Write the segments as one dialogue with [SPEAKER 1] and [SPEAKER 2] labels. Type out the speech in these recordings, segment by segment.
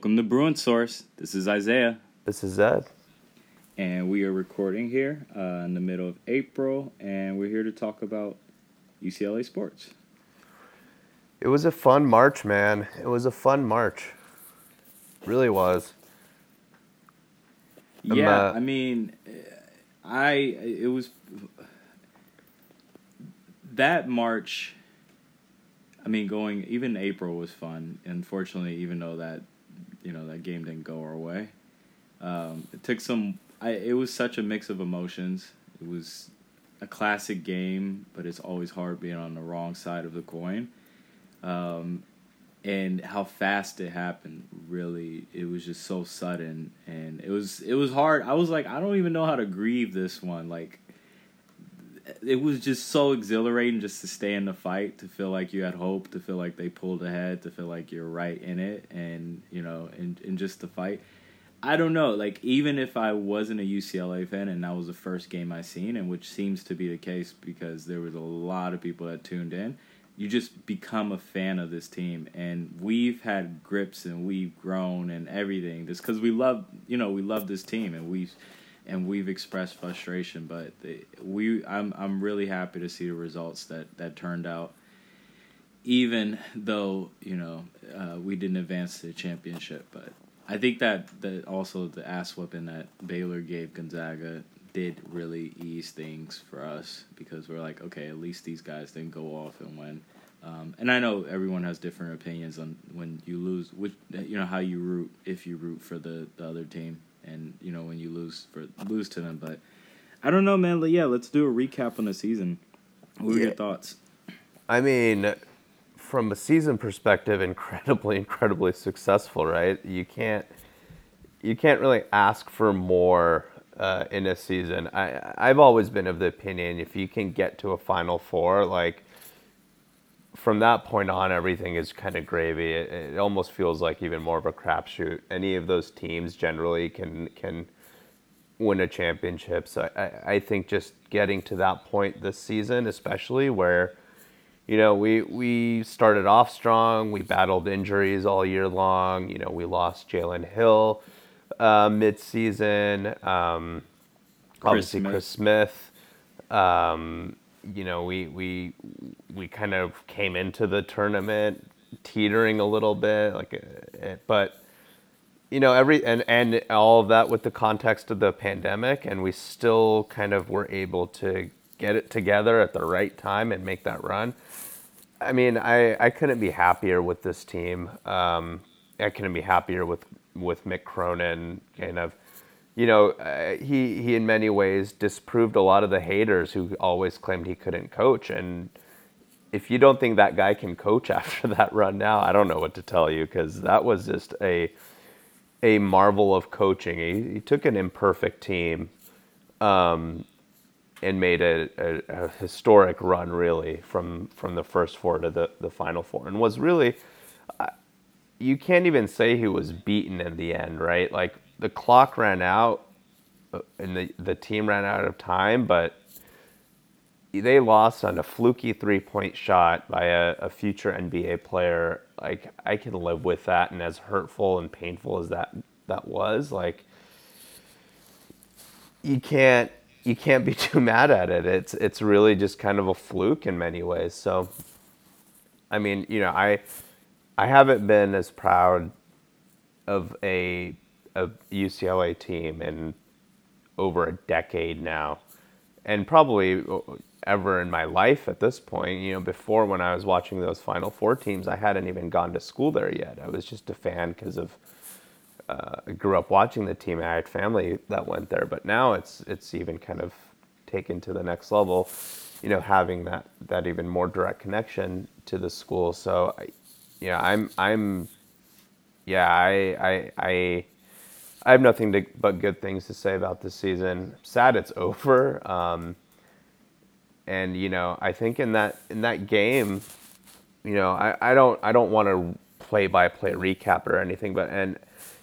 [SPEAKER 1] Welcome to Bruin Source. This is Isaiah,
[SPEAKER 2] This is Ed.
[SPEAKER 1] and we are recording here uh, in the middle of April, and we're here to talk about UCLA sports.
[SPEAKER 2] It was a fun March, man. It was a fun March. Really was. Um,
[SPEAKER 1] yeah,
[SPEAKER 2] uh,
[SPEAKER 1] I mean, I it was that March. I mean, going even April was fun. Unfortunately, even though that you know that game didn't go our way, um, it took some. I it was such a mix of emotions. It was a classic game, but it's always hard being on the wrong side of the coin. Um, and how fast it happened really it was just so sudden and it was it was hard i was like i don't even know how to grieve this one like it was just so exhilarating just to stay in the fight to feel like you had hope to feel like they pulled ahead to feel like you're right in it and you know and, and just the fight. I don't know like even if i wasn't a ucla fan and that was the first game i seen and which seems to be the case because there was a lot of people that tuned in you just become a fan of this team. And we've had grips and we've grown and everything just because we love you know we love this team and we and we've expressed frustration but we I'm I'm really happy to see the results that that turned out even though you know uh, we didn't advance to the championship but I think that that also the ass whipping that Baylor gave Gonzaga did really ease things for us because we're like, okay, at least these guys didn't go off and win. Um, and I know everyone has different opinions on when you lose, which you know how you root if you root for the, the other team, and you know when you lose for lose to them. But I don't know, man. But yeah, let's do a recap on the season. What were your thoughts?
[SPEAKER 2] I mean, from a season perspective, incredibly, incredibly successful, right? You can't you can't really ask for more uh, in a season. I I've always been of the opinion if you can get to a Final Four, like from that point on, everything is kind of gravy. It, it almost feels like even more of a crapshoot. Any of those teams generally can can win a championship. So I, I think just getting to that point this season, especially where, you know, we we started off strong. We battled injuries all year long. You know, we lost Jalen Hill uh, mid-season. Um, obviously,
[SPEAKER 1] Smith.
[SPEAKER 2] Chris Smith. Um, you know, we we we kind of came into the tournament teetering a little bit, like, uh, but you know every and and all of that with the context of the pandemic and we still kind of were able to get it together at the right time and make that run. I mean i i couldn't be happier with this team. Um i couldn't be happier with with mick cronin kind of you know uh, he he in many ways disproved a lot of the haters who always claimed he couldn't coach and if you don't think that guy can coach after that run now i don't know what to tell you because that was just a a marvel of coaching. He, he took an imperfect team um, and made a, a, a historic run, really, from, from the first four to the, the final four. And was really, uh, you can't even say he was beaten in the end, right? Like the clock ran out uh, and the, the team ran out of time, but they lost on a fluky three point shot by a, a future NBA player. Like I can live with that, and as hurtful and painful as that that was, like you can't you can't be too mad at it. It's it's really just kind of a fluke in many ways. So, I mean, you know, I I haven't been as proud of a a UCLA team in over a decade now, and probably ever in my life at this point. You know, before when I was watching those Final Four teams, I hadn't even gone to school there yet. I was just a fan because of uh, I grew up watching the team. I had family that went there, but now it's it's even kind of taken to the next level. You know, having that that even more direct connection to the school. So, I, yeah, I'm I'm yeah, I I I I have nothing to, but good things to say about this season. Sad it's over. Um, and you know, I think in that in that game, you know, I, I don't I don't want to play by play recap or anything, but and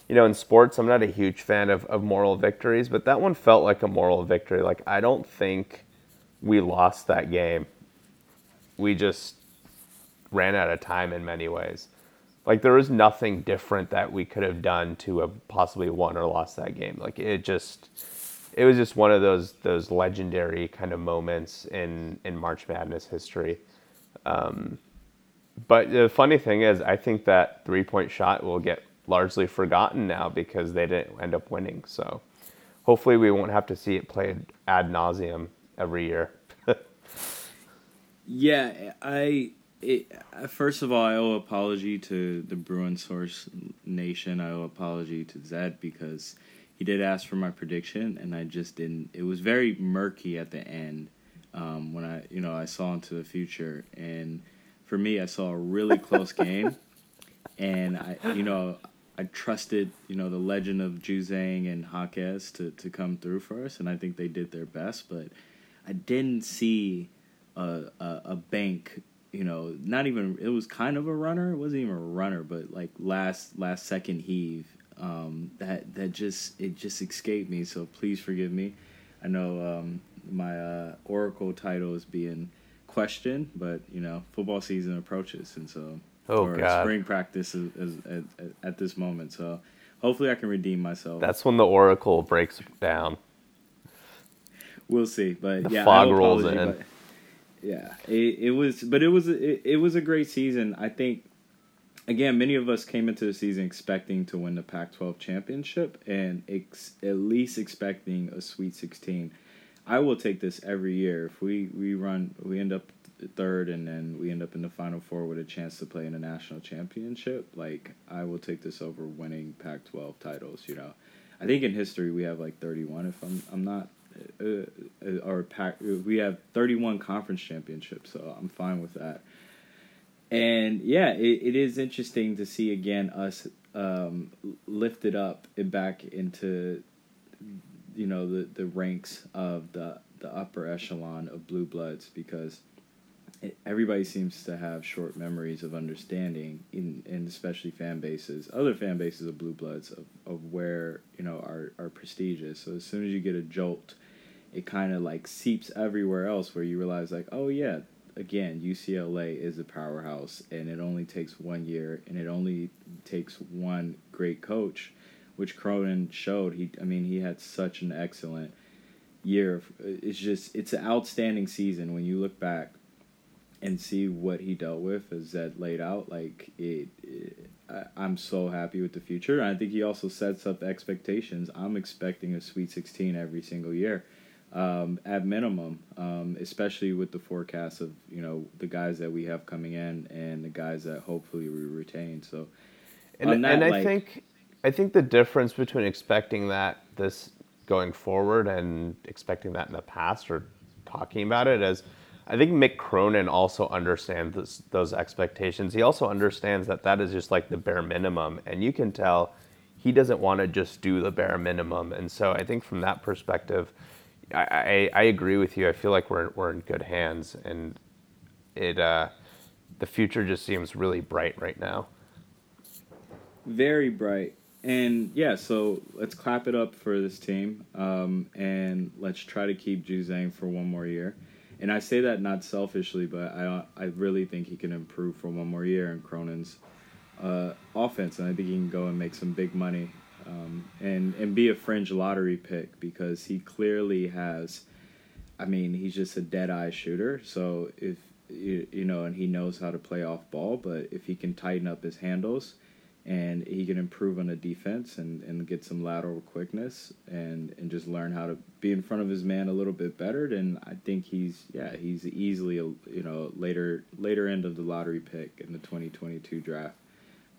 [SPEAKER 2] you know, in sports, I'm not a huge fan of, of moral victories, but that one felt like a moral victory. Like I don't think we lost that game. We just ran out of time in many ways. Like there was nothing different that we could have done to have possibly won or lost that game. Like it just it was just one of those those legendary kind of moments in in March Madness history. Um, but the funny thing is, I think that three point shot will get largely forgotten now because they didn't end up winning. So hopefully we won't have to see it played ad nauseum every year.
[SPEAKER 1] yeah, I. It, first of all, I owe apology to the Bruin Source Nation. I owe apology to Zed because he did ask for my prediction, and I just didn't. It was very murky at the end um, when I, you know, I saw into the future, and for me, I saw a really close game, and I, you know, I trusted, you know, the legend of Juzang and Jaquez to, to come through for us, and I think they did their best. But I didn't see a, a, a bank, you know, not even it was kind of a runner. It wasn't even a runner, but like last last second heave. Um, that that just it just escaped me. So please forgive me. I know um, my uh, Oracle title is being questioned, but you know, football season approaches, and so
[SPEAKER 2] Oh
[SPEAKER 1] or
[SPEAKER 2] God.
[SPEAKER 1] spring practice is, is, at, at this moment. So hopefully I can redeem myself.
[SPEAKER 2] That's when the oracle breaks down.
[SPEAKER 1] we'll see, but
[SPEAKER 2] The
[SPEAKER 1] yeah,
[SPEAKER 2] fog rolls
[SPEAKER 1] apology,
[SPEAKER 2] in.
[SPEAKER 1] but- yeah, it, it was, but it was it, it was a great season. I think again, many of us came into the season expecting to win the Pac-12 championship and ex- at least expecting a Sweet 16. I will take this every year if we we run we end up third and then we end up in the final four with a chance to play in a national championship. Like I will take this over winning Pac-12 titles. You know, I think in history we have like 31. If I'm I'm not. Uh, uh, or pack, we have 31 conference championships, so I'm fine with that. And yeah, it, it is interesting to see again us um, lifted up and back into you know the the ranks of the the upper echelon of blue bloods because it, everybody seems to have short memories of understanding in and especially fan bases other fan bases of blue bloods of, of where you know our, our prestige is. So as soon as you get a jolt it kind of like seeps everywhere else where you realize like oh yeah again UCLA is a powerhouse and it only takes one year and it only takes one great coach which Cronin showed. He I mean he had such an excellent year. It's just it's an outstanding season. When you look back and see what he dealt with as Zed laid out like it, it I, I'm so happy with the future. I think he also sets up expectations. I'm expecting a Sweet 16 every single year um, at minimum, um, especially with the forecast of you know the guys that we have coming in and the guys that hopefully we retain. So,
[SPEAKER 2] And,
[SPEAKER 1] that,
[SPEAKER 2] and I
[SPEAKER 1] like-
[SPEAKER 2] think I think the difference between expecting that this going forward and expecting that in the past or talking about it is I think Mick Cronin also understands this, those expectations. He also understands that that is just like the bare minimum, and you can tell he doesn't want to just do the bare minimum. And so I think from that perspective, I, I, agree with you. I feel like we're we're in good hands, and it uh, the future just seems really bright right now.
[SPEAKER 1] very bright. And yeah, so let's clap it up for this team, um, and let's try to keep Juzang for one more year. And I say that not selfishly, but I I really think he can improve for one more year in Cronin's uh, offense, and I think he can go and make some big money, um, and and be a fringe lottery pick because he clearly has. I mean, he's just a dead eye shooter. So if you, you know, and he knows how to play off ball, but if he can tighten up his handles and he can improve on the defense and, and get some lateral quickness and, and just learn how to be in front of his man a little bit better, then I think he's yeah he's easily a you know later later end of the lottery pick in the twenty twenty two draft.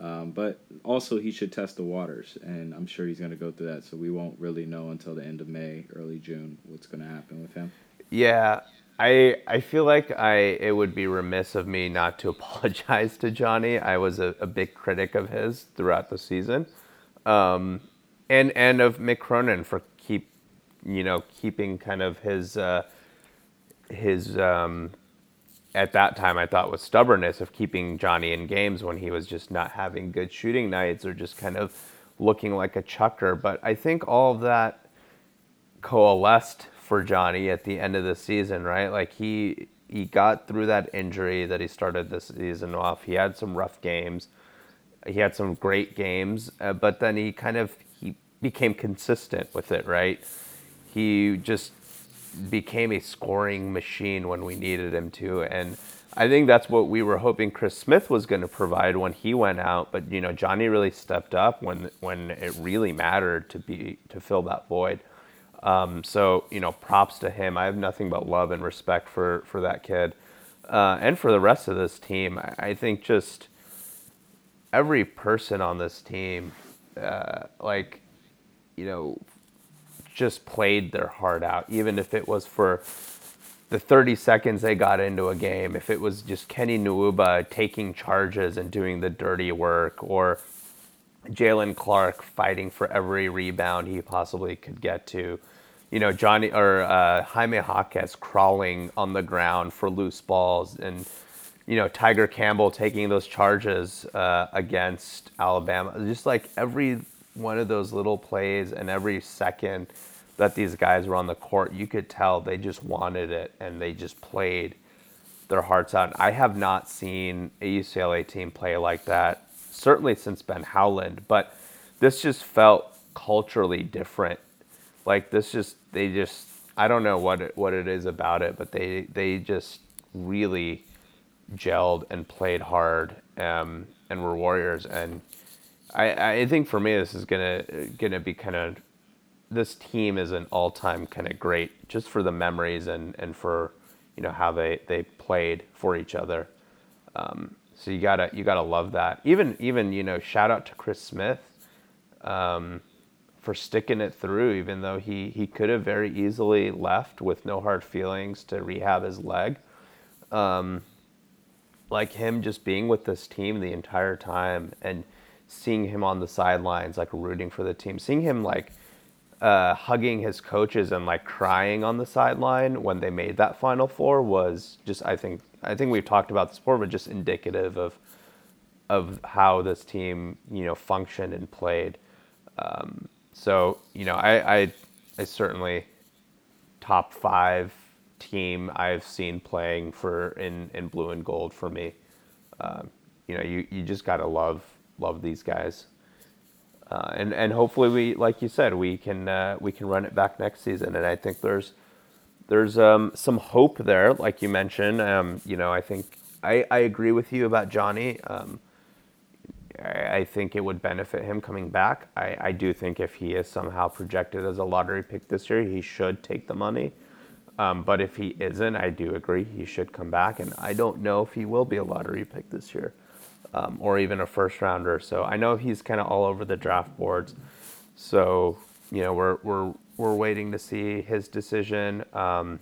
[SPEAKER 1] Um, but also he should test the waters, and I'm sure he's going to go through that. So we won't really know until the end of May, early June, what's going to happen with him.
[SPEAKER 2] Yeah, I I feel like I it would be remiss of me not to apologize to Johnny. I was a, a big critic of his throughout the season, um, and and of Mick Cronin for keep you know keeping kind of his uh, his um, at that time I thought was stubbornness of keeping Johnny in games when he was just not having good shooting nights or just kind of looking like a chucker. But I think all of that coalesced for Johnny at the end of the season, right? Like he he got through that injury that he started this season off. He had some rough games. He had some great games, uh, but then he kind of he became consistent with it, right? He just became a scoring machine when we needed him to, and I think that's what we were hoping Chris Smith was going to provide when he went out. But you know, Johnny really stepped up when when it really mattered to be to fill that void. Um, so you know, props to him. I have nothing but love and respect for for that kid, uh, and for the rest of this team. I, I think just every person on this team, uh, like you know, just played their heart out, even if it was for the 30 seconds they got into a game. If it was just Kenny Nwuba taking charges and doing the dirty work, or Jalen Clark fighting for every rebound he possibly could get to. You know, Johnny or uh, Jaime Jaquez crawling on the ground for loose balls, and you know Tiger Campbell taking those charges uh, against Alabama. Just like every one of those little plays and every second that these guys were on the court, you could tell they just wanted it and they just played their hearts out. I have not seen a UCLA team play like that certainly since Ben Howland, but this just felt culturally different. Like this just they just I don't know what it, what it is about it, but they they just really gelled and played hard um, and were warriors. And I I think for me this is gonna gonna be kind of this team is an all time kind of great just for the memories and and for you know how they they played for each other. Um, so you gotta you gotta love that. Even even you know shout out to Chris Smith um, for sticking it through, even though he he could have very easily left with no hard feelings to rehab his leg. Um, like him just being with this team the entire time and seeing him on the sidelines, like rooting for the team, seeing him like uh, hugging his coaches and like crying on the sideline when they made that Final Four was just I think I think we've talked about this before, but just indicative of of how this team you know functioned and played. Um, so you know I, I I certainly top five team I've seen playing for in in blue and gold for me. Um, you know you you just gotta love love these guys. Uh, and and hopefully we, like you said, we can uh, we can run it back next season. And I think there's there's um, some hope there, like you mentioned. Um, you know, I think I, I agree with you about Johnny. Um, I, I, think it would benefit him coming back. I, I do think if he is somehow projected as a lottery pick this year, he should take the money. Um, but if he isn't, I do agree he should come back. And I don't know if he will be a lottery pick this year um, or even a first rounder. So I know he's kind of all over the draft boards. So you know we're we're we're waiting to see his decision. Um,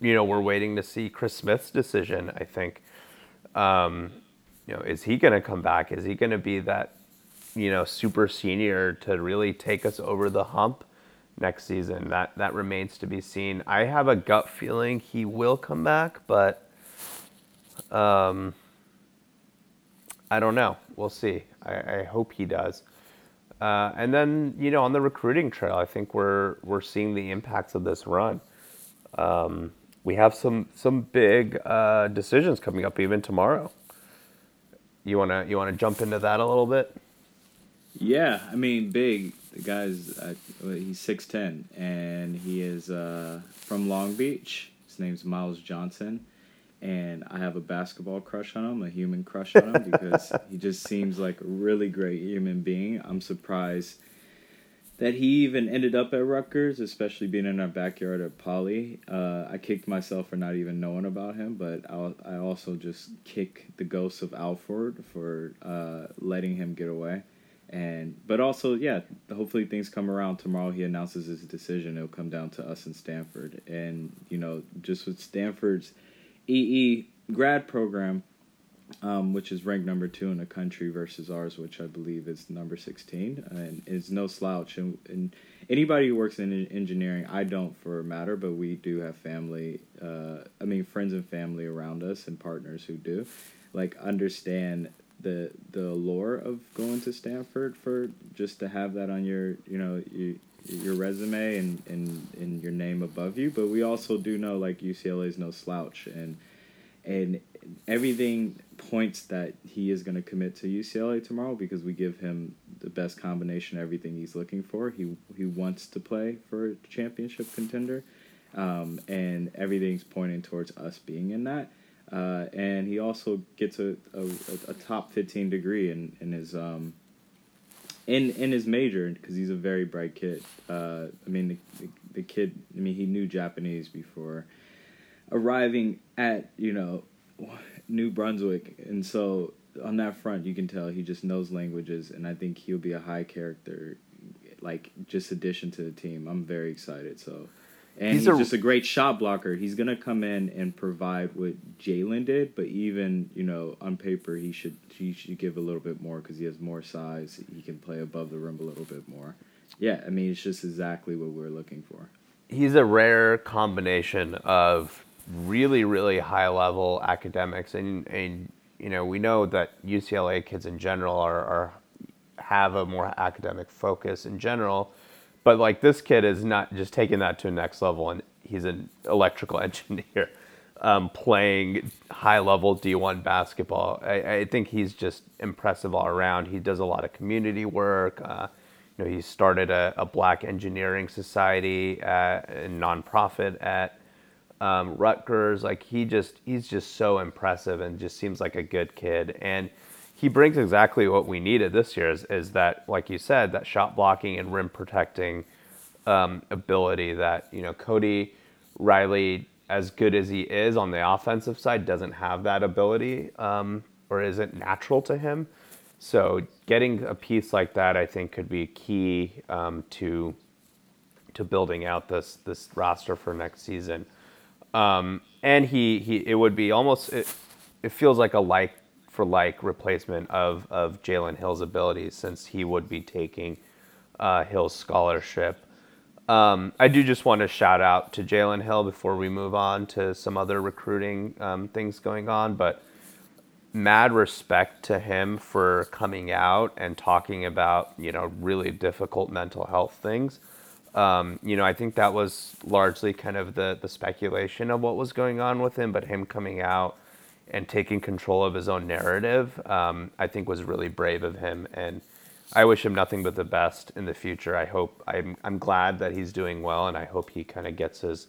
[SPEAKER 2] you know we're waiting to see Chris Smith's decision. I think. Um, you know, is he going to come back? Is he going to be that you know super senior to really take us over the hump? next season. That that remains to be seen. I have a gut feeling he will come back, but um, I don't know. We'll see. I, I hope he does. Uh, and then you know on the recruiting trail, I think we're we're seeing the impacts of this run. Um, we have some some big uh, decisions coming up even tomorrow. You wanna you wanna jump into that a little bit?
[SPEAKER 1] Yeah, I mean big. The guy's uh, he's six ten and he is uh, from Long Beach. His name's Myles Johnson and I have a basketball crush on him, a human crush on him, because he just seems like a really great human being. I'm surprised that he even ended up at Rutgers, especially being in our backyard at Poly. Uh, I kicked myself for not even knowing about him, but i I also just kick the ghost of Alford for uh, letting him get away. And but also, yeah, hopefully things come around tomorrow. He announces his decision. It'll come down to us in Stanford, and you know, just with Stanford's EE grad program, um, which is ranked number two in the country versus ours, which I believe is number 16, and is no slouch. And, and anybody who works in engineering, I don't for a matter, but we do have family, uh, I mean, friends and family around us and partners who do, like, understand the the allure of going to Stanford for just to have that on your, you know, you, your resume and, and, and your name above you. But we also do know like UCLA is no slouch, and and everything points that he is going to commit to UCLA tomorrow because we give him the best combination everything he's looking for. He he wants to play for a championship contender, um, and everything's pointing towards us being in that. Uh, and he also gets a, a, a, top 15 degree in, in his um, in in his major because he's a very bright kid. Uh, I mean, the, the, the, kid. I mean, he knew Japanese before arriving at you know New Brunswick, and so on that front, you can tell he just knows languages, and I think he'll be a high character, like just addition to the team. I'm very excited. So and he's, he's a, just a great shot blocker. He's gonna come in and provide what Jalen did, but even you know on paper he should he should give a little bit more because he has more size. He can play above the rim a little bit more. Yeah, I mean it's just exactly what we're looking for.
[SPEAKER 2] He's a rare combination of really really high level academics and and you know we know that UCLA kids in general are, are have a more academic focus in general but like this kid is not just taking that to a next level, and he's an electrical engineer um, playing high level D1 basketball. I, I, think he's just impressive all around. He does a lot of community work. Uh, you know, he started a, a Black Engineering Society, at, a nonprofit at um, Rutgers. Like he just, he's just so impressive and just seems like a good kid. And he brings exactly what we needed this year is, is that, like you said, that shot blocking and rim protecting um, ability that, you know, Cody Riley, as good as he is on the offensive side, doesn't have that ability um, or isn't natural to him. So getting a piece like that, I think, could be key um, to to building out this this roster for next season. Um, and he, he it would be almost it, it feels like a like for like replacement of, of Jalen Hill's abilities since he would be taking uh, Hill's scholarship. Um, I do just want to shout out to Jalen Hill before we move on to some other recruiting um, things going on, but mad respect to him for coming out and talking about you know really difficult mental health things. Um, you know, I think that was largely kind of the the speculation of what was going on with him, but him coming out and taking control of his own narrative, um, I think was really brave of him. And I wish him nothing but the best in the future. I hope I'm I'm glad that he's doing well, and I hope he kind of gets his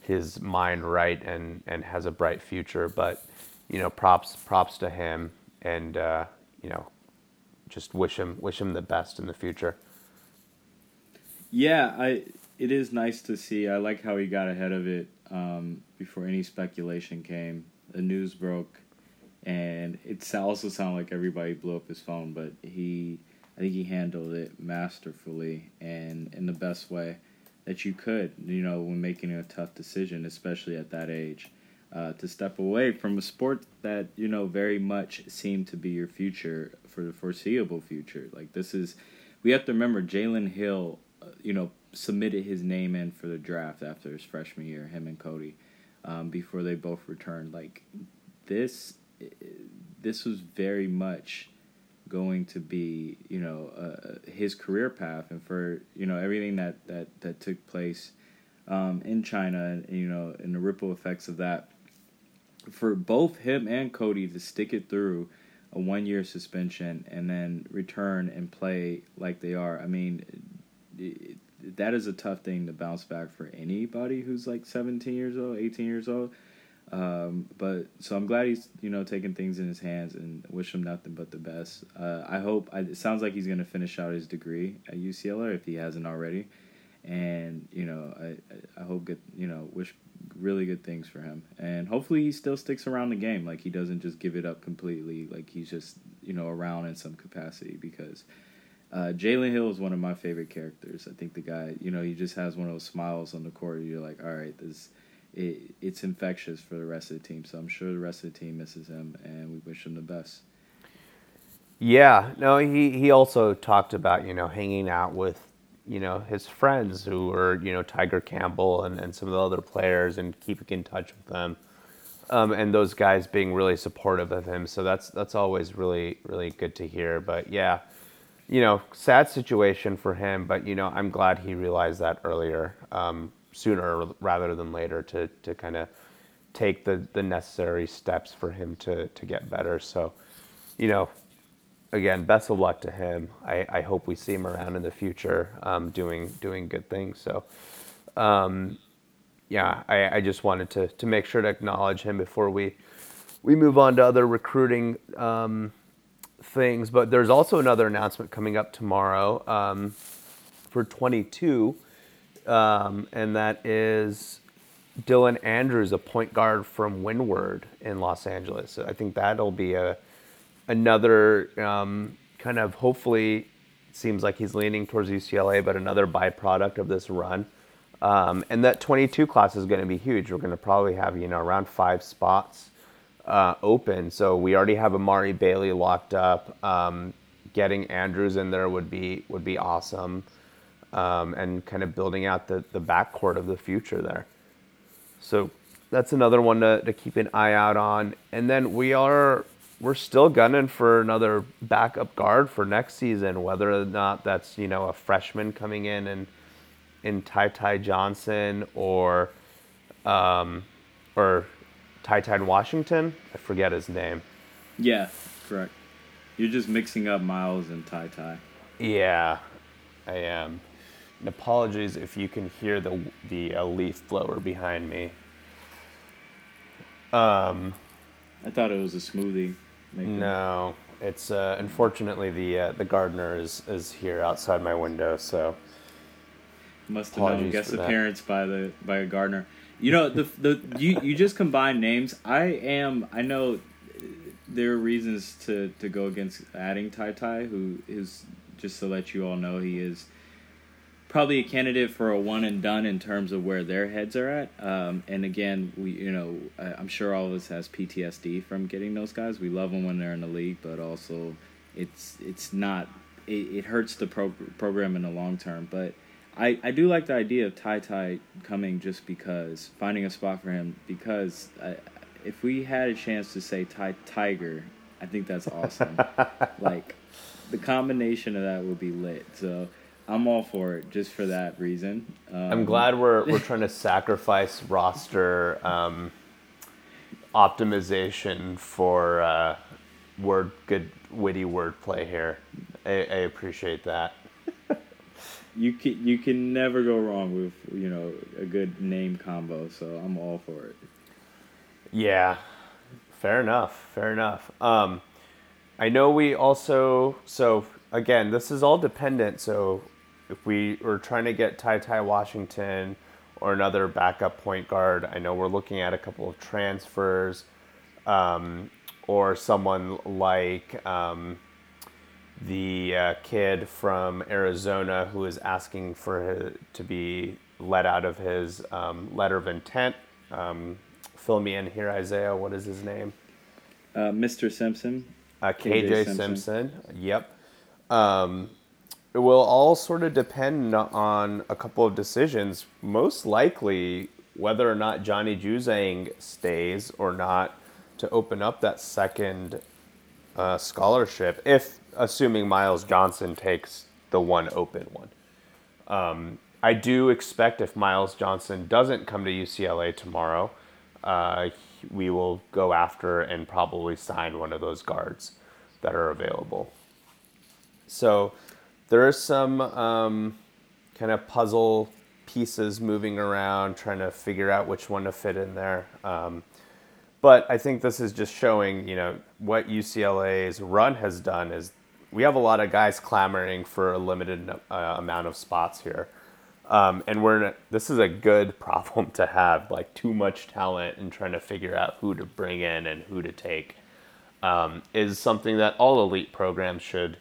[SPEAKER 2] his mind right and and has a bright future. But you know, props props to him, and uh, you know, just wish him wish him the best in the future.
[SPEAKER 1] Yeah, I it is nice to see. I like how he got ahead of it um, before any speculation came the news broke, and it also sounded like everybody blew up his phone, but he, I think he handled it masterfully and in the best way that you could. You know, when making a tough decision, especially at that age. Uh, to step away from a sport that you know very much seemed to be your future for the foreseeable future. Like this is, we have to remember Jalen Hill, uh, you know, submitted his name in for the draft after his freshman year. Him and Cody, um, before they both returned. Like this, this was very much going to be, you know, uh, his career path, and for you know everything that that that took place um, in China, and you know, and the ripple effects of that. For both him and Cody to stick it through a one year suspension and then return and play like they are. I mean, that is a tough thing to bounce back for anybody who's like 17 years old, 18 years old. Um, but so I'm glad he's you know taking things in his hands and wish him nothing but the best. Uh, I hope I, it sounds like he's gonna finish out his degree at UCLA if he hasn't already, and you know I I hope good you know wish really good things for him and hopefully he still sticks around the game like he doesn't just give it up completely like he's just you know around in some capacity because uh, Jalen Hill is one of my favorite characters. I think the guy, you know, he just has one of those smiles on the court. You're like, all right, this, it, it's infectious for the rest of the team. So I'm sure the rest of the team misses him, and we wish him the best.
[SPEAKER 2] Yeah, no, he he also talked about you know hanging out with you know his friends who were you know Tiger Campbell and, and some of the other players and keeping in touch with them. Um, and those guys being really supportive of him, so that's that's always really really good to hear. But yeah, you know, sad situation for him, but you know, I'm glad he realized that earlier, um, sooner rather than later, to to kind of take the, the necessary steps for him to, to get better. So, you know, again, best of luck to him. I, I hope we see him around in the future um, doing doing good things. So, um, yeah, I, I just wanted to, to make sure to acknowledge him before we we move on to other recruiting um, things. But there's also another announcement coming up tomorrow um, for 22, um, and that is Dylan Andrews, a point guard from Windward in Los Angeles. I think that'll be a another um, kind of hopefully seems like he's leaning towards UCLA, but another byproduct of this run. Um, and that 22 class is going to be huge. We're going to probably have you know around five spots uh, open. So we already have Amari Bailey locked up. Um, getting Andrews in there would be would be awesome, um, and kind of building out the the backcourt of the future there. So that's another one to, to keep an eye out on. And then we are we're still gunning for another backup guard for next season, whether or not that's you know a freshman coming in and in Ty Ty Johnson or um, or Ty Washington. I forget his name.
[SPEAKER 1] Yeah, correct. You're just mixing up Myles and Ty Ty.
[SPEAKER 2] Yeah, I am. And apologies if you can hear the the uh, leaf blower behind me. Um,
[SPEAKER 1] I thought it was a smoothie.
[SPEAKER 2] Maker. No, it's uh, unfortunately the uh, the gardener is is here outside my window, so.
[SPEAKER 1] Must have known guest appearance by the by a gardener. You know the the you you just combine names. I am I know there are reasons to to go against adding Ty Ty, who is just to let you all know he is probably a candidate for a one and done in terms of where their heads are at. Um, and again, we you know I'm sure all of us has PTSD from getting those guys. We love them when they're in the league, but also it's it's not it, it hurts the pro- program in the long term. But I, I do like the idea of Ty Ty coming just because finding a spot for him because I, if we had a chance to say Ty Tiger, I think that's awesome. like the combination of that would be lit. So I'm all for it just for that reason.
[SPEAKER 2] Um, I'm glad we're we're trying to sacrifice roster um, optimization for uh, word good witty wordplay here. I, I appreciate that.
[SPEAKER 1] You can you can never go wrong with you know a good name combo. So I'm all for it.
[SPEAKER 2] Yeah, fair enough. Fair enough. Um, I know we also so again this is all dependent. So if we were trying to get Ty Ty Washington or another backup point guard, I know we're looking at a couple of transfers, um, or someone like um, the uh, kid from Arizona who is asking for his, to be let out of his um, letter of intent. Um, fill me in here, Isaiah. What is his name?
[SPEAKER 1] Uh, Mr. Simpson.
[SPEAKER 2] Uh, KJ, KJ Simpson. Simpson. Yep. Um, it will all sort of depend on a couple of decisions. Most likely, whether or not Johnny Juzang stays or not to open up that second uh, scholarship, if assuming Myles Johnson takes the one open one. Um, I do expect if Myles Johnson doesn't come to UCLA tomorrow, uh, we will go after and probably sign one of those guards that are available. So there are some um, kind of puzzle pieces moving around, trying to figure out which one to fit in there. Um, but I think this is just showing, you know, what UCLA's run has done is we have a lot of guys clamoring for a limited uh, amount of spots here. Um, and we're this is a good problem to have, like too much talent and trying to figure out who to bring in and who to take um, is something that all elite programs should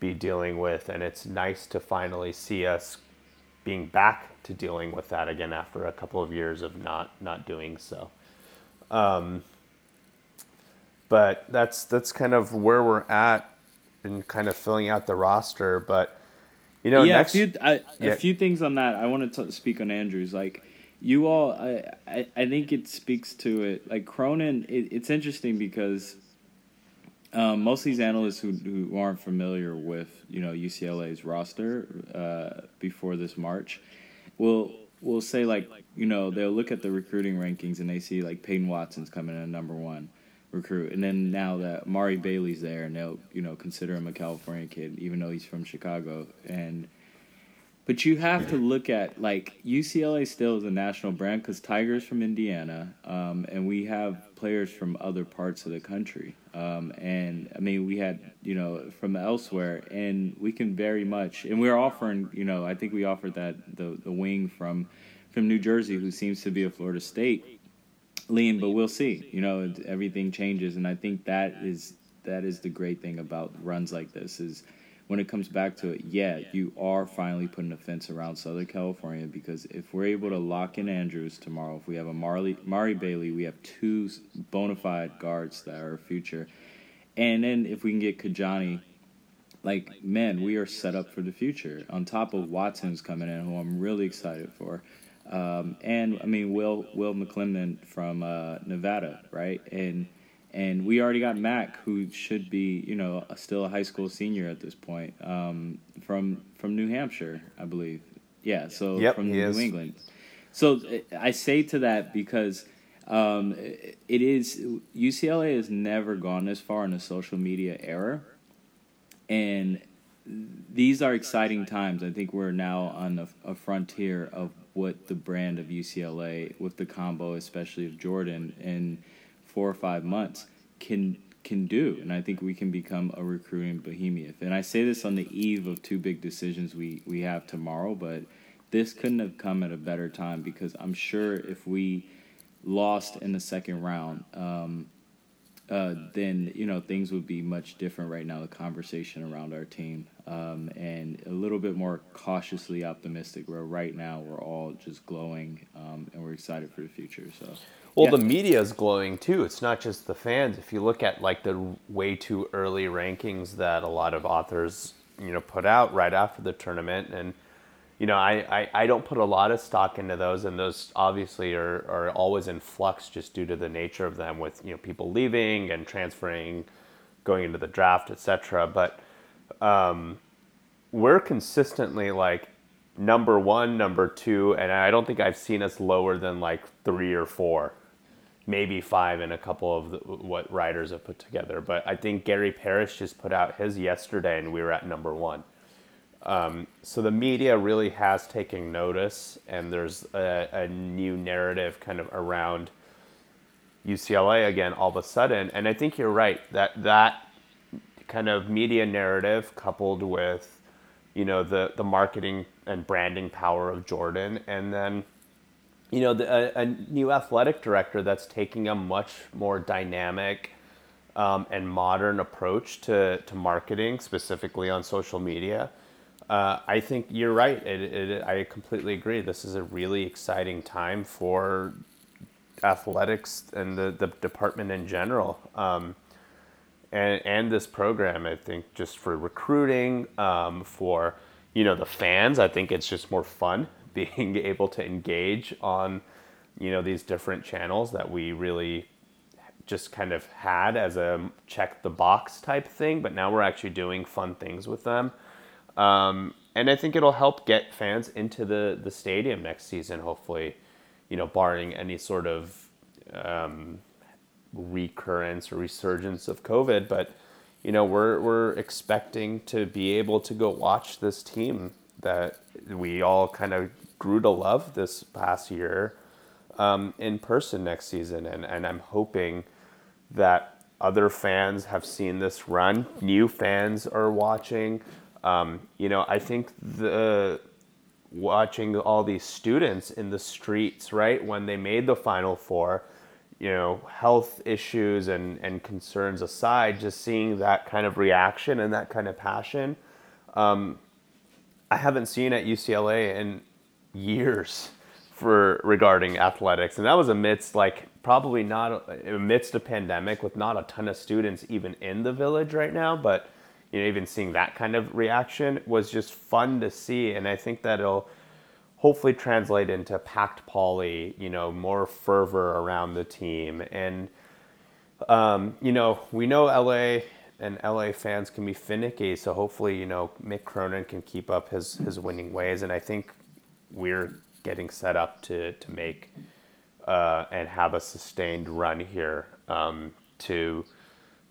[SPEAKER 2] be dealing with, and it's nice to finally see us being back to dealing with that again after a couple of years of not not doing so. Um, but that's that's kind of where we're at in kind of filling out the roster. But you know,
[SPEAKER 1] yeah,
[SPEAKER 2] next,
[SPEAKER 1] a few, I, yeah. a few things on that. I want to speak on Andrews. Like you all, I, I, I think it speaks to it. Like Cronin, it, it's interesting because um, most of these analysts who, who aren't familiar with you know UCLA's roster uh, before this March will will say like you know they'll look at the recruiting rankings and they see like Peyton Watson's coming in number one recruit, and then now that Mari Bailey's there, and they'll you know consider him a California kid even though he's from Chicago, and but you have to look at like UCLA still is a national brand because Tiger's from Indiana, um, and we have players from other parts of the country. Um, and I mean, we had you know from elsewhere, and we can very much. And we're offering, you know, I think we offered that the the wing from from New Jersey, who seems to be a Florida State lean, but we'll see. You know, everything changes, and I think that is that is the great thing about runs like this is when it comes back to it, yeah, you are finally putting a fence around Southern California because if we're able to lock in Andrews tomorrow, if we have a Marley, Mari Bailey, we have two bona fide guards that are future. And then if we can get Kijani, like, man, we are set up for the future. On top of Watson's coming in, who I'm really excited for. Um, and, I mean, Will, Will McClendon from uh, Nevada, right? And – and we already got Mac, who should be, you know, still a high school senior at this point, um, from from New Hampshire, I believe. Yeah, so
[SPEAKER 2] yep,
[SPEAKER 1] from New
[SPEAKER 2] is.
[SPEAKER 1] England. So I say to that because um, it is UCLA has never gone this far in the social media era, and these are exciting times. I think we're now on a, a frontier of what the brand of UCLA, with the combo, especially of Jordan and four or five months can can do. And i think we can become a recruiting behemoth. And i say this on the eve of two big decisions we we have tomorrow but this couldn't have come at a better time because i'm sure if we lost in the second round um, uh, then you know things would be much different right now. The conversation around our team um, and a little bit more cautiously optimistic. Where right now we're all just glowing um, and we're excited for the future. So
[SPEAKER 2] well, yeah. the media is glowing too. It's not just the fans. If you look at like the way too early rankings that a lot of authors, you know, put out right after the tournament, and you know, I, I, I don't put a lot of stock into those, and those obviously are, are always in flux just due to the nature of them, with you know people leaving and transferring, going into the draft, etc. But um, we're consistently like number one, number two, and I don't think I've seen us lower than like three or four maybe five in a couple of the, what writers have put together. But I think Gary Parrish just put out his yesterday, and we were at number one. Um, so the media really has taken notice, and there's a, a, new narrative kind of around UCLA again all of a sudden. And I think you're right that that kind of media narrative coupled with you know the the marketing and branding power of Jordan, and then you know, the, a, a, new athletic director that's taking a much more dynamic um, and modern approach to, to marketing, specifically on social media. Uh, I think you're right. It, it, I completely agree. This is a really exciting time for athletics and the, the department in general. Um, and, and this program, I think, just for recruiting, um, for you know the fans, I think it's just more fun being able to engage on you know these different channels that we really just kind of had as a check the box type thing but now we're actually doing fun things with them um, and i think it'll help get fans into the the stadium next season hopefully you know barring any sort of um, recurrence or resurgence of covid but you know we're we're expecting to be able to go watch this team that we all kind of grew to love this past year um, in person next season. And, and I'm hoping that other fans have seen this run, new fans are watching. Um, you know, I think the watching all these students in the streets, right, when they made the Final Four, you know, health issues and, and concerns aside, just seeing that kind of reaction and that kind of passion, um, I haven't seen at UCLA in years for regarding athletics, and that was amidst like probably not amidst a pandemic with not a ton of students even in the village right now, but you know even seeing that kind of reaction was just fun to see, and I think that it'll hopefully translate into packed Pauley, you know, more fervor around the team, and um, you know we know LA and LA fans can be finicky. So hopefully, you know, Mick Cronin can keep up his his winning ways, and I think we're getting set up to to make uh, and have a sustained run here um, to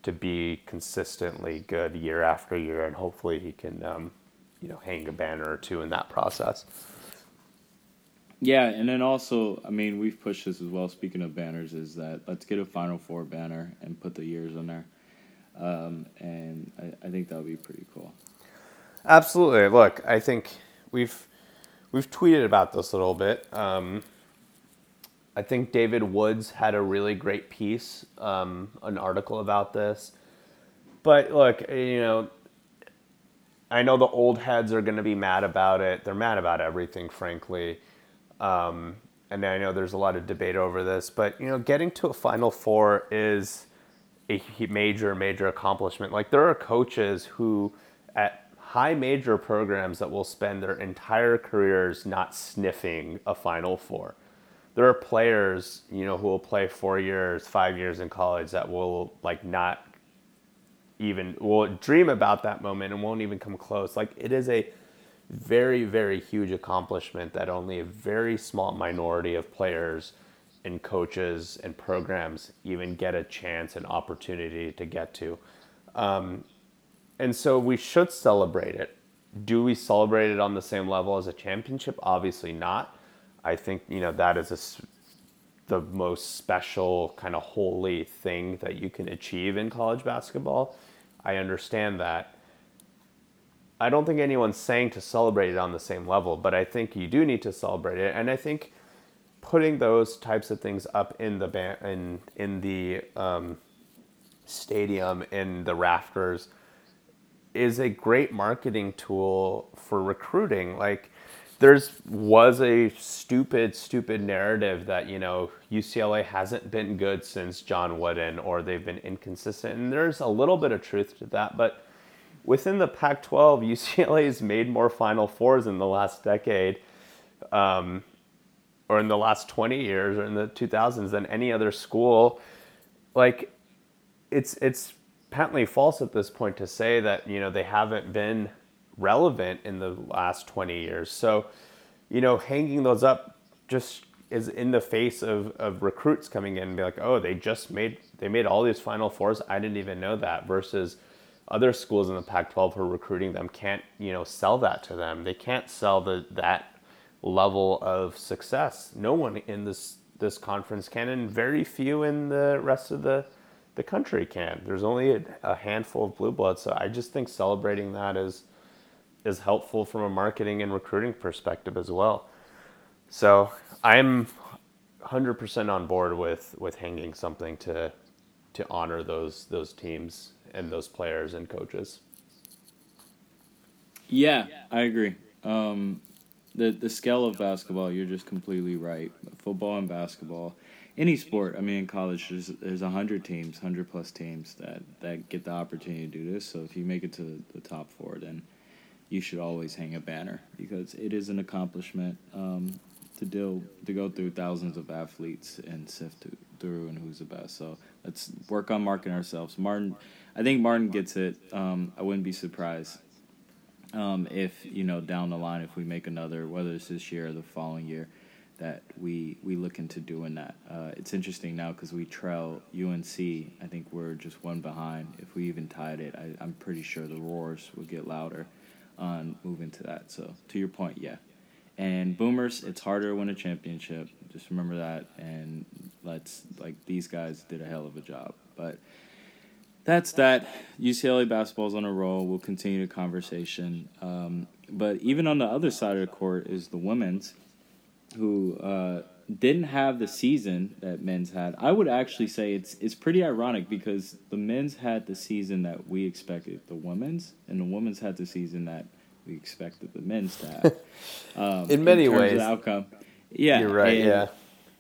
[SPEAKER 2] to be consistently good year after year, and hopefully he can um, you know hang a banner or two in that process.
[SPEAKER 1] Yeah, and then also, I mean, we've pushed this as well. Speaking of banners, is that let's get a Final Four banner and put the years on there, um, and I, I think that would be pretty cool.
[SPEAKER 2] Absolutely. Look, I think we've we've tweeted about this a little bit. Um, I think David Woods had a really great piece, um, an article about this. But look, you know, I know the old heads are going to be mad about it. They're mad about everything, frankly. Um, and I know there's a lot of debate over this, but you know, getting to a Final Four is a major, major accomplishment. Like there are coaches who, at high major programs, that will spend their entire careers not sniffing a Final Four. There are players, you know, who will play four years, five years in college that will like not even will dream about that moment and won't even come close. Like it is a very, very huge accomplishment that only a very small minority of players and coaches and programs even get a chance and opportunity to get to. Um, and so we should celebrate it. Do we celebrate it on the same level as a championship? Obviously not. I think you know that is a, the most special kind of holy thing that you can achieve in college basketball. I understand that. I don't think anyone's saying to celebrate it on the same level, but I think you do need to celebrate it, and I think putting those types of things up in the ba- in in the um, stadium in the rafters is a great marketing tool for recruiting. Like there's was a stupid stupid narrative that you know UCLA hasn't been good since John Wooden or they've been inconsistent, and there's a little bit of truth to that, but within the Pac 12, UCLA has made more Final Fours in the last decade, um, or in the last 20 years, or in the 2000s than any other school. Like, it's it's patently false at this point to say that you know they haven't been relevant in the last 20 years. So, you know, hanging those up just is in the face of, of recruits coming in and be like, oh, they just made they made all these Final Fours. I didn't even know that. Versus other schools in the Pac-12 who are recruiting them can't, you know, sell that to them. They can't sell the that level of success. No one in this this conference can, and very few in the rest of the the country can. There's only a, a handful of blue bloods, so I just think celebrating that is is helpful from a marketing and recruiting perspective as well. So I'm 100% on board with with hanging something to to honor those those teams and those players and coaches.
[SPEAKER 1] Yeah, I agree. Um, the the scale of basketball, you're just completely right. Football and basketball, any sport. I mean, in college, there's there's hundred teams, hundred plus teams that that get the opportunity to do this. So if you make it to the top four, then you should always hang a banner because it is an accomplishment um, to deal to go through thousands of athletes and sift through and who's the best. So let's work on marketing ourselves. Martin I think Martin gets it. Um, I wouldn't be surprised um, if you know down the line if we make another, whether it's this year or the following year, that we we look into doing that. Uh, it's interesting now because we trail UNC. I think we're just one behind. If we even tied it, I, I'm pretty sure the roars would get louder on moving to that. So to your point, yeah. And boomers, it's harder to win a championship. Just remember that, and let's like these guys did a hell of a job, but that's that. UCLA basketball's on a roll. We'll continue the conversation. Um, but even on the other side of the court is the women's, who uh, didn't have the season that men's had. I would actually say it's it's pretty ironic because the men's had the season that we expected the women's, and the women's had the season that we expected the men's to have.
[SPEAKER 2] Um, in many in ways,
[SPEAKER 1] outcome. Yeah,
[SPEAKER 2] you're right. yeah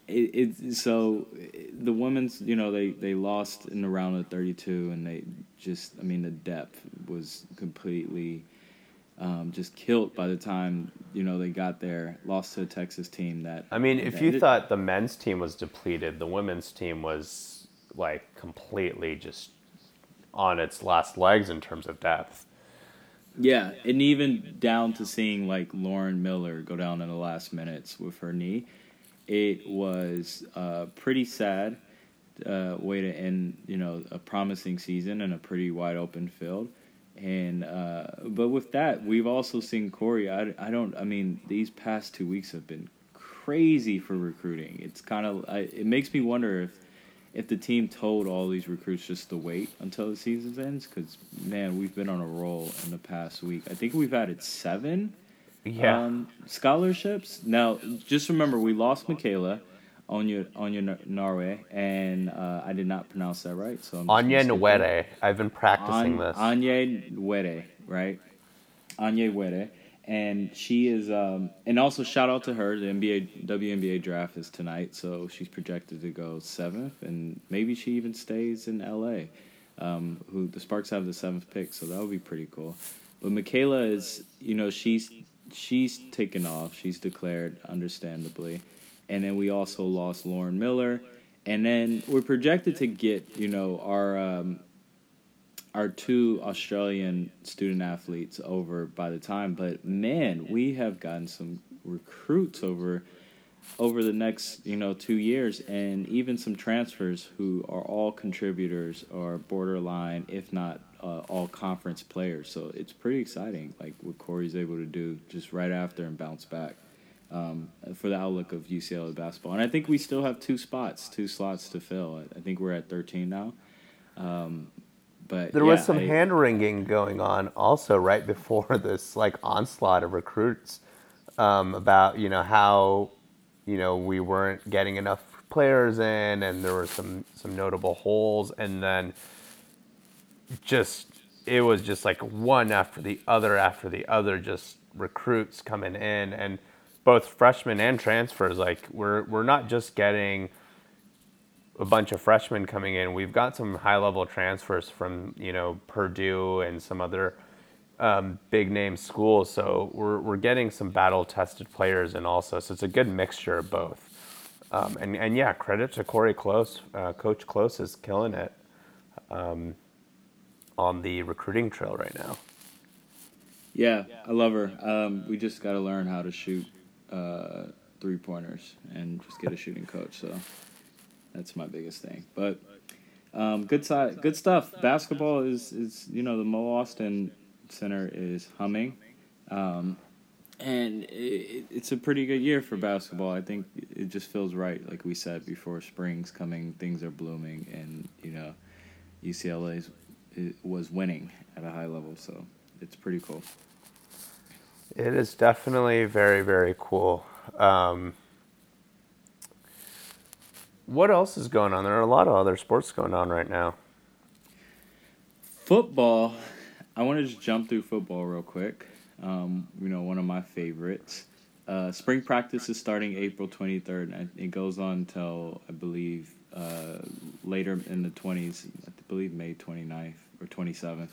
[SPEAKER 1] it, it so the women's you know they they lost in the round of 32 and they just I mean the depth was completely um, just killed by the time you know they got there. Lost to a Texas team that.
[SPEAKER 2] I mean, if you thought the men's team was depleted, the women's team was like completely just on its last legs in terms of depth.
[SPEAKER 1] Yeah, and even down to seeing like Lauren Miller go down in the last minutes with her knee, it was uh, pretty sad uh, way to end you know a promising season and a pretty wide open field. And uh, but with that, we've also seen Cori. I, I don't. I mean, these past two weeks have been crazy for recruiting. It's kind of. It makes me wonder if if the team told all these recruits just to wait until the season ends, because man, we've been on a roll in the past week. I think we've added seven
[SPEAKER 2] Yeah.
[SPEAKER 1] um, scholarships. Now, just remember, we lost Michaela, Onya Onya Norway, and uh, I did not pronounce that right. So I'm
[SPEAKER 2] Anya
[SPEAKER 1] gonna skip that.
[SPEAKER 2] Nwere. I've been practicing
[SPEAKER 1] An-
[SPEAKER 2] this.
[SPEAKER 1] Anya Wede, right? Anya Wede. And she is, um, and also shout out to her. The NBA WNBA draft is tonight, so she's projected to go seventh, and maybe she even stays in LA. Um, who the Sparks have the seventh pick, so that would be pretty cool. But Michaela is, you know, she's she's taken off. She's declared, understandably, and then we also lost Lauren Miller, and then we're projected to get, you know, our um, our two Australian student athletes over by the time, but man, we have gotten some recruits over over the next you know two years, and even some transfers who are all contributors or borderline, if not uh, all conference players. So it's pretty exciting, like what Cori's able to do just right after and bounce back. Um, for the outlook of UCLA basketball, and I think we still have two spots, two slots to fill. I I think we're at thirteen now. Um, but
[SPEAKER 2] There
[SPEAKER 1] yeah,
[SPEAKER 2] was some
[SPEAKER 1] I-
[SPEAKER 2] hand wringing going on also right before this like onslaught of recruits um, about you know how you know we weren't getting enough players in and there were some some notable holes and then just it was just like one after the other after the other just recruits coming in and both freshmen and transfers like we're we're not just getting a bunch of freshmen coming in. We've got some high level transfers from you know Purdue and some other um, big name schools. So we're we're getting some battle tested players in also. So it's a good mixture of both. Um, and and yeah, credit to Cori Close. Uh, Coach Close is killing it um, on the recruiting trail right now.
[SPEAKER 1] Yeah, I love her. Um, we just got to learn how to shoot uh, three pointers and just get a shooting coach. So that's my biggest thing. But um, good side, good stuff. Basketball is is you know the Mo Ostin Center is humming, um, and it, it's a pretty good year for basketball. I think it just feels right, like we said before. Spring's coming, things are blooming, and you know UCLA's was winning at a high level. So it's pretty cool.
[SPEAKER 2] It is definitely very, very cool. Um, what else is going on? There are a lot of other sports going on right now.
[SPEAKER 1] Football. I want to just jump through football real quick. Um, you know, one of my favorites. Uh, spring practice is starting April 23rd, and it goes on until, I believe, uh, later in the 20s, I believe May 29th or 27th.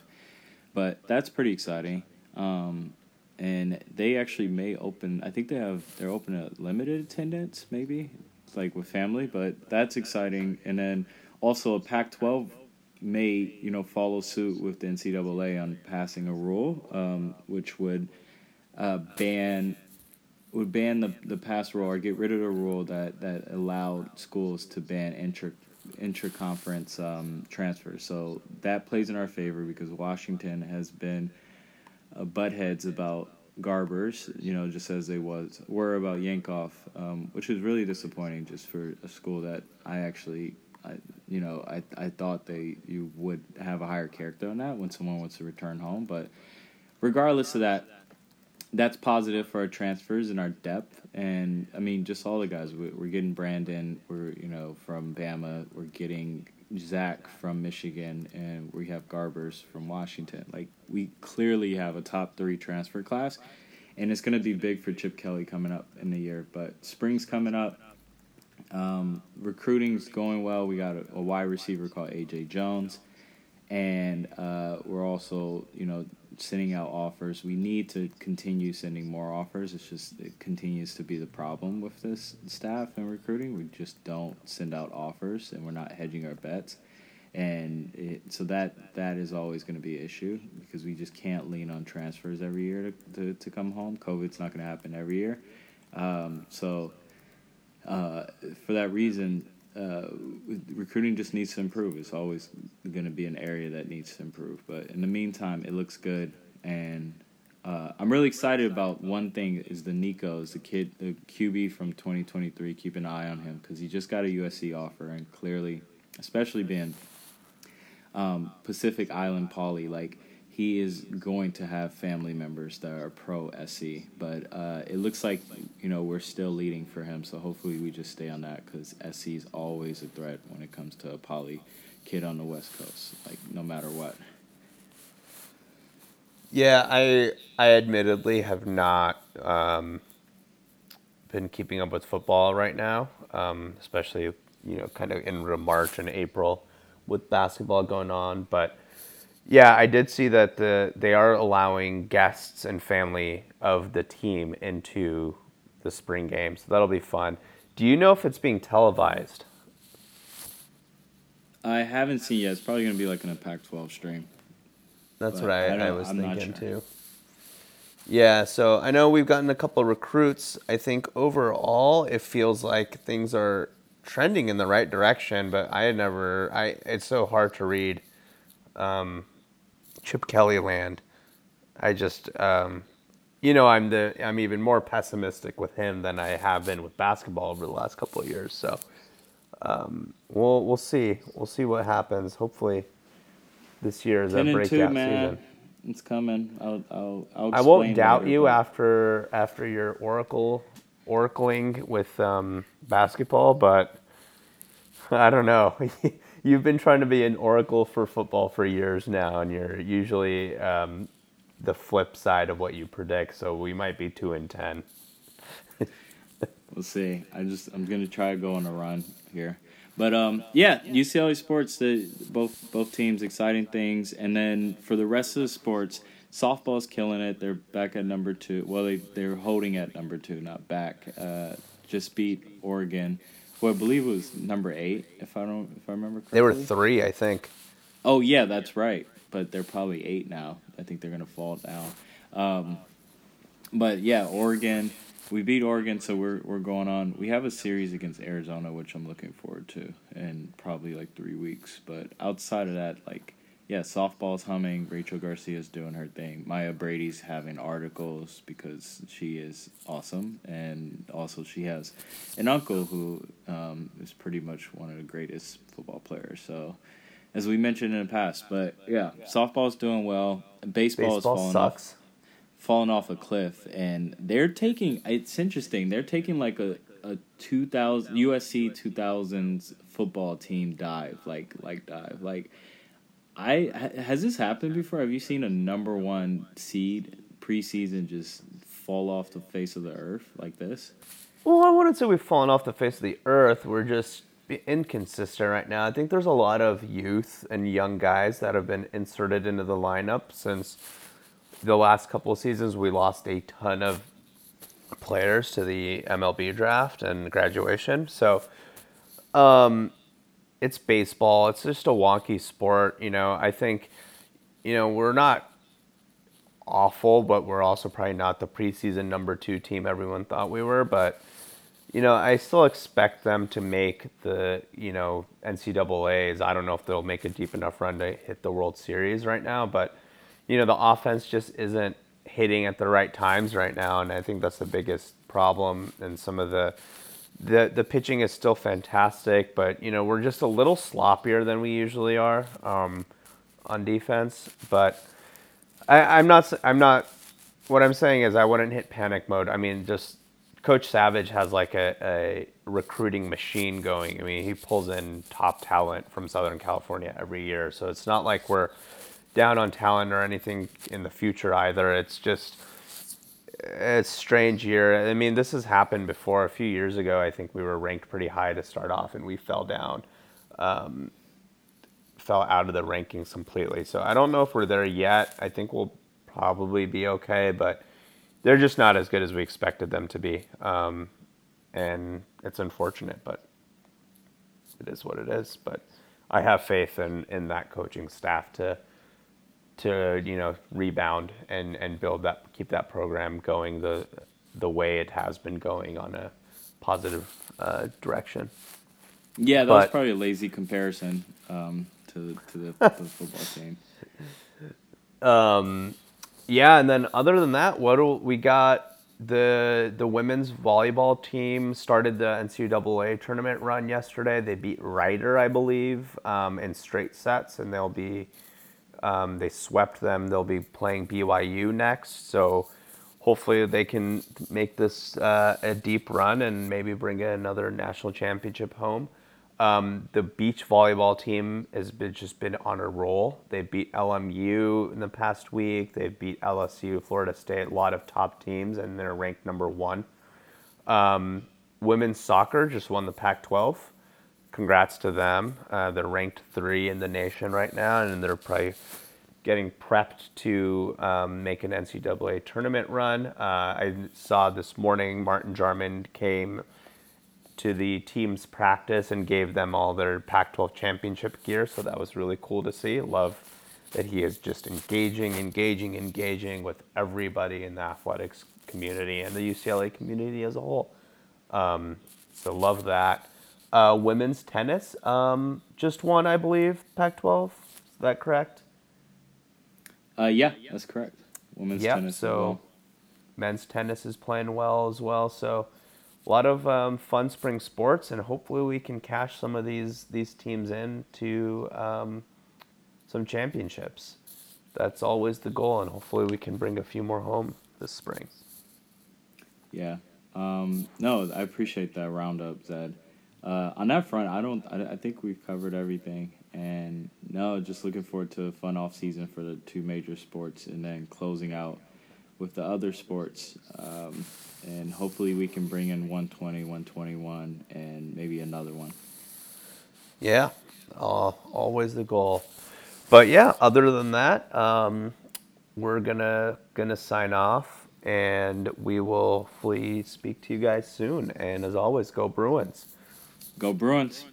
[SPEAKER 1] But that's pretty exciting. Um, and they actually may open, I think they have, they're open at limited attendance, maybe, like with family, but that's exciting. And then also a Pac 12 may, you know, follow suit with the NCAA on passing a rule, um, which would uh, ban would ban the, the pass rule or get rid of the rule that, that allowed schools to ban intra intra conference um, transfers. So that plays in our favor because Washington has been uh, butt heads about Garbers, you know, just as they was were about Yankoff, um, which is really disappointing just for a school that I actually, I, you know, I, I thought they you would have a higher character on that when someone wants to return home, but regardless of that, that's positive for our transfers and our depth. And I mean, just all the guys. We're getting Brandon. We're you know from Bama. We're getting Zach from Michigan, and we have Garbers from Washington. Like we clearly have a top three transfer class, and it's going to be big for Chip Kelly coming up in the year. But spring's coming up. Um, recruiting's going well. We got a, a wide receiver called AJ Jones, and uh, we're also you know sending out offers. We need to continue sending more offers. It's just it continues to be the problem with this staff and recruiting. We just don't send out offers, and we're not hedging our bets. and it, so that that is always going to be an issue because we just can't lean on transfers every year to, to, to come home. COVID's not going to happen every year, um, so uh, for that reason, uh, recruiting just needs to improve. It's always going to be an area that needs to improve. But in the meantime, it looks good, and uh, I'm really excited about one thing is the Nico, is the kid, the QB from 2023. Keep an eye on him because he just got a USC offer, and clearly, especially being um, Pacific Island Poly, like he is going to have family members that are pro SC. But uh, it looks like you know we're still leading for him, so hopefully we just stay on that because SC is always a threat when it comes to a Poly kid on the West Coast, like no matter what.
[SPEAKER 2] Yeah, I I admittedly have not um, been keeping up with football right now, um, especially you know kind of in March and April with basketball going on. But yeah, I did see that the they are allowing guests and family of the team into the spring game, so that'll be fun. Do you know if it's being televised?
[SPEAKER 1] I haven't seen yet. It's probably going to be like in a Pac-12 stream.
[SPEAKER 2] That's what I, I, I was I'm thinking sure. too. Yeah, so I know we've gotten a couple recruits. I think overall it feels like things are trending in the right direction, but I had never. I it's so hard to read. Um, Chip Kelly land. I just, um, you know, I'm the I'm even more pessimistic with him than I have been with basketball over the last couple of years. So, um, we'll we'll see. We'll see what happens. Hopefully, this year is a breakout two, season.
[SPEAKER 1] It's coming. I'll I'll, I'll
[SPEAKER 2] I won't doubt later, you but... after after your oracle oracling with um, basketball, but I don't know. You've been trying to be an oracle for football for years now, and you're usually um, the flip side of what you predict. So we might be two and ten.
[SPEAKER 1] we'll see. I just I'm gonna try to go on a run here. But um, yeah, UCLA sports, the both both teams, exciting things, and then for the rest of the sports, softball's killing it. They're back at number two. Well, they they're holding at number two, not back. Uh, just beat Oregon, who I believe it was number eight, if I don't if I remember correctly.
[SPEAKER 2] They were three, I think.
[SPEAKER 1] Oh yeah, that's right. But they're probably eight now. I think they're gonna fall down. Um, but yeah, Oregon we beat Oregon, so we're we're going on. We have a series against Arizona, which I'm looking forward to, in probably like three weeks. But outside of that, like yeah, softball's humming. Rachel Garcia's doing her thing. Maya Brady's having articles because she is awesome, and also she has an uncle who um, is pretty much one of the greatest football players. So. As we mentioned in the past, but yeah, softball's doing well. Baseball, Baseball is falling sucks. off fallen off a cliff, and they're taking. It's interesting. They're taking like a a two thousand USC two thousands football team dive, like like dive, like. I has this happened before? Have you seen a number one seed preseason just fall off the face of the earth like this?
[SPEAKER 2] Well, I wouldn't say we've fallen off the face of the earth. We're just inconsistent right now. I think there's a lot of youth and young guys that have been inserted into the lineup since the last couple of seasons, we lost a ton of players to the MLB draft and graduation. So, um, it's baseball. It's just a wonky sport. You know, I think, you know, we're not awful, but we're also probably not the preseason number two team everyone thought we were. But, you know, I still expect them to make the, you know, NCAAs. I don't know if they'll make a deep enough run to hit the World Series right now, but you know, the offense just isn't hitting at the right times right now, and I think that's the biggest problem. And some of the the the pitching is still fantastic, but you know, we're just a little sloppier than we usually are um, on defense. But I, I'm not I'm not. What I'm saying is, I wouldn't hit panic mode. I mean, just Coach Savage has like a, a recruiting machine going. I mean, he pulls in top talent from Southern California every year, so it's not like we're down on talent or anything in the future either. It's just it's strange year. I mean, this has happened before. A few years ago, I think we were ranked pretty high to start off, and we fell down, um, fell out of the rankings completely. So I don't know if we're there yet. I think we'll probably be okay, but they're just not as good as we expected them to be, um, and it's unfortunate, but it is what it is. But I have faith in, in that coaching staff to to you know rebound and, and build that keep that program going the the way it has been going on a positive uh, direction.
[SPEAKER 1] Yeah, that but, was probably a lazy comparison um, to to the, the football team.
[SPEAKER 2] Um, yeah, and then other than that, what do we got? The the women's volleyball team started the NCAA tournament run yesterday. They beat Rider, I believe, um, in straight sets, and they'll be um, they swept them. They'll be playing BYU next, so hopefully they can make this uh, a deep run and maybe bring another national championship home. Um, the beach volleyball team has been, just been on a roll. They beat LMU in the past week. They beat LSU, Florida State, a lot of top teams, and they're ranked number one. Um, women's soccer just won the Pac-12. Congrats to them. Uh, they're ranked three in the nation right now, and they're probably getting prepped to um, make an NCAA tournament run. Uh, I saw this morning Martin Jarmond came to the team's practice and gave them all their Pac 12 championship gear. So that was really cool to see. Love that he is just engaging, engaging, engaging with everybody in the athletics community and the UCLA community as a whole. Um, so love that. Uh, women's tennis um, just won, I believe, Pac 12. Is that correct?
[SPEAKER 1] Uh, yeah, that's correct. Women's yep, tennis.
[SPEAKER 2] So well. men's tennis is playing well as well. So a lot of um, fun spring sports, and hopefully we can cash some of these these teams into um, some championships. That's always the goal, and hopefully we can bring a few more home this spring.
[SPEAKER 1] Yeah. Um, no, I appreciate that roundup, Zed. Uh, on that front, I don't. I, I, think we've covered everything, and no, just looking forward to a fun off season for the two major sports, and then closing out with the other sports. Um, and hopefully we can bring in 120, 121, and maybe another one.
[SPEAKER 2] Yeah, uh, always the goal. But yeah, other than that, um, we're gonna gonna sign off, and we will hopefully speak to you guys soon. And as always, go Bruins.
[SPEAKER 1] Go Bruins.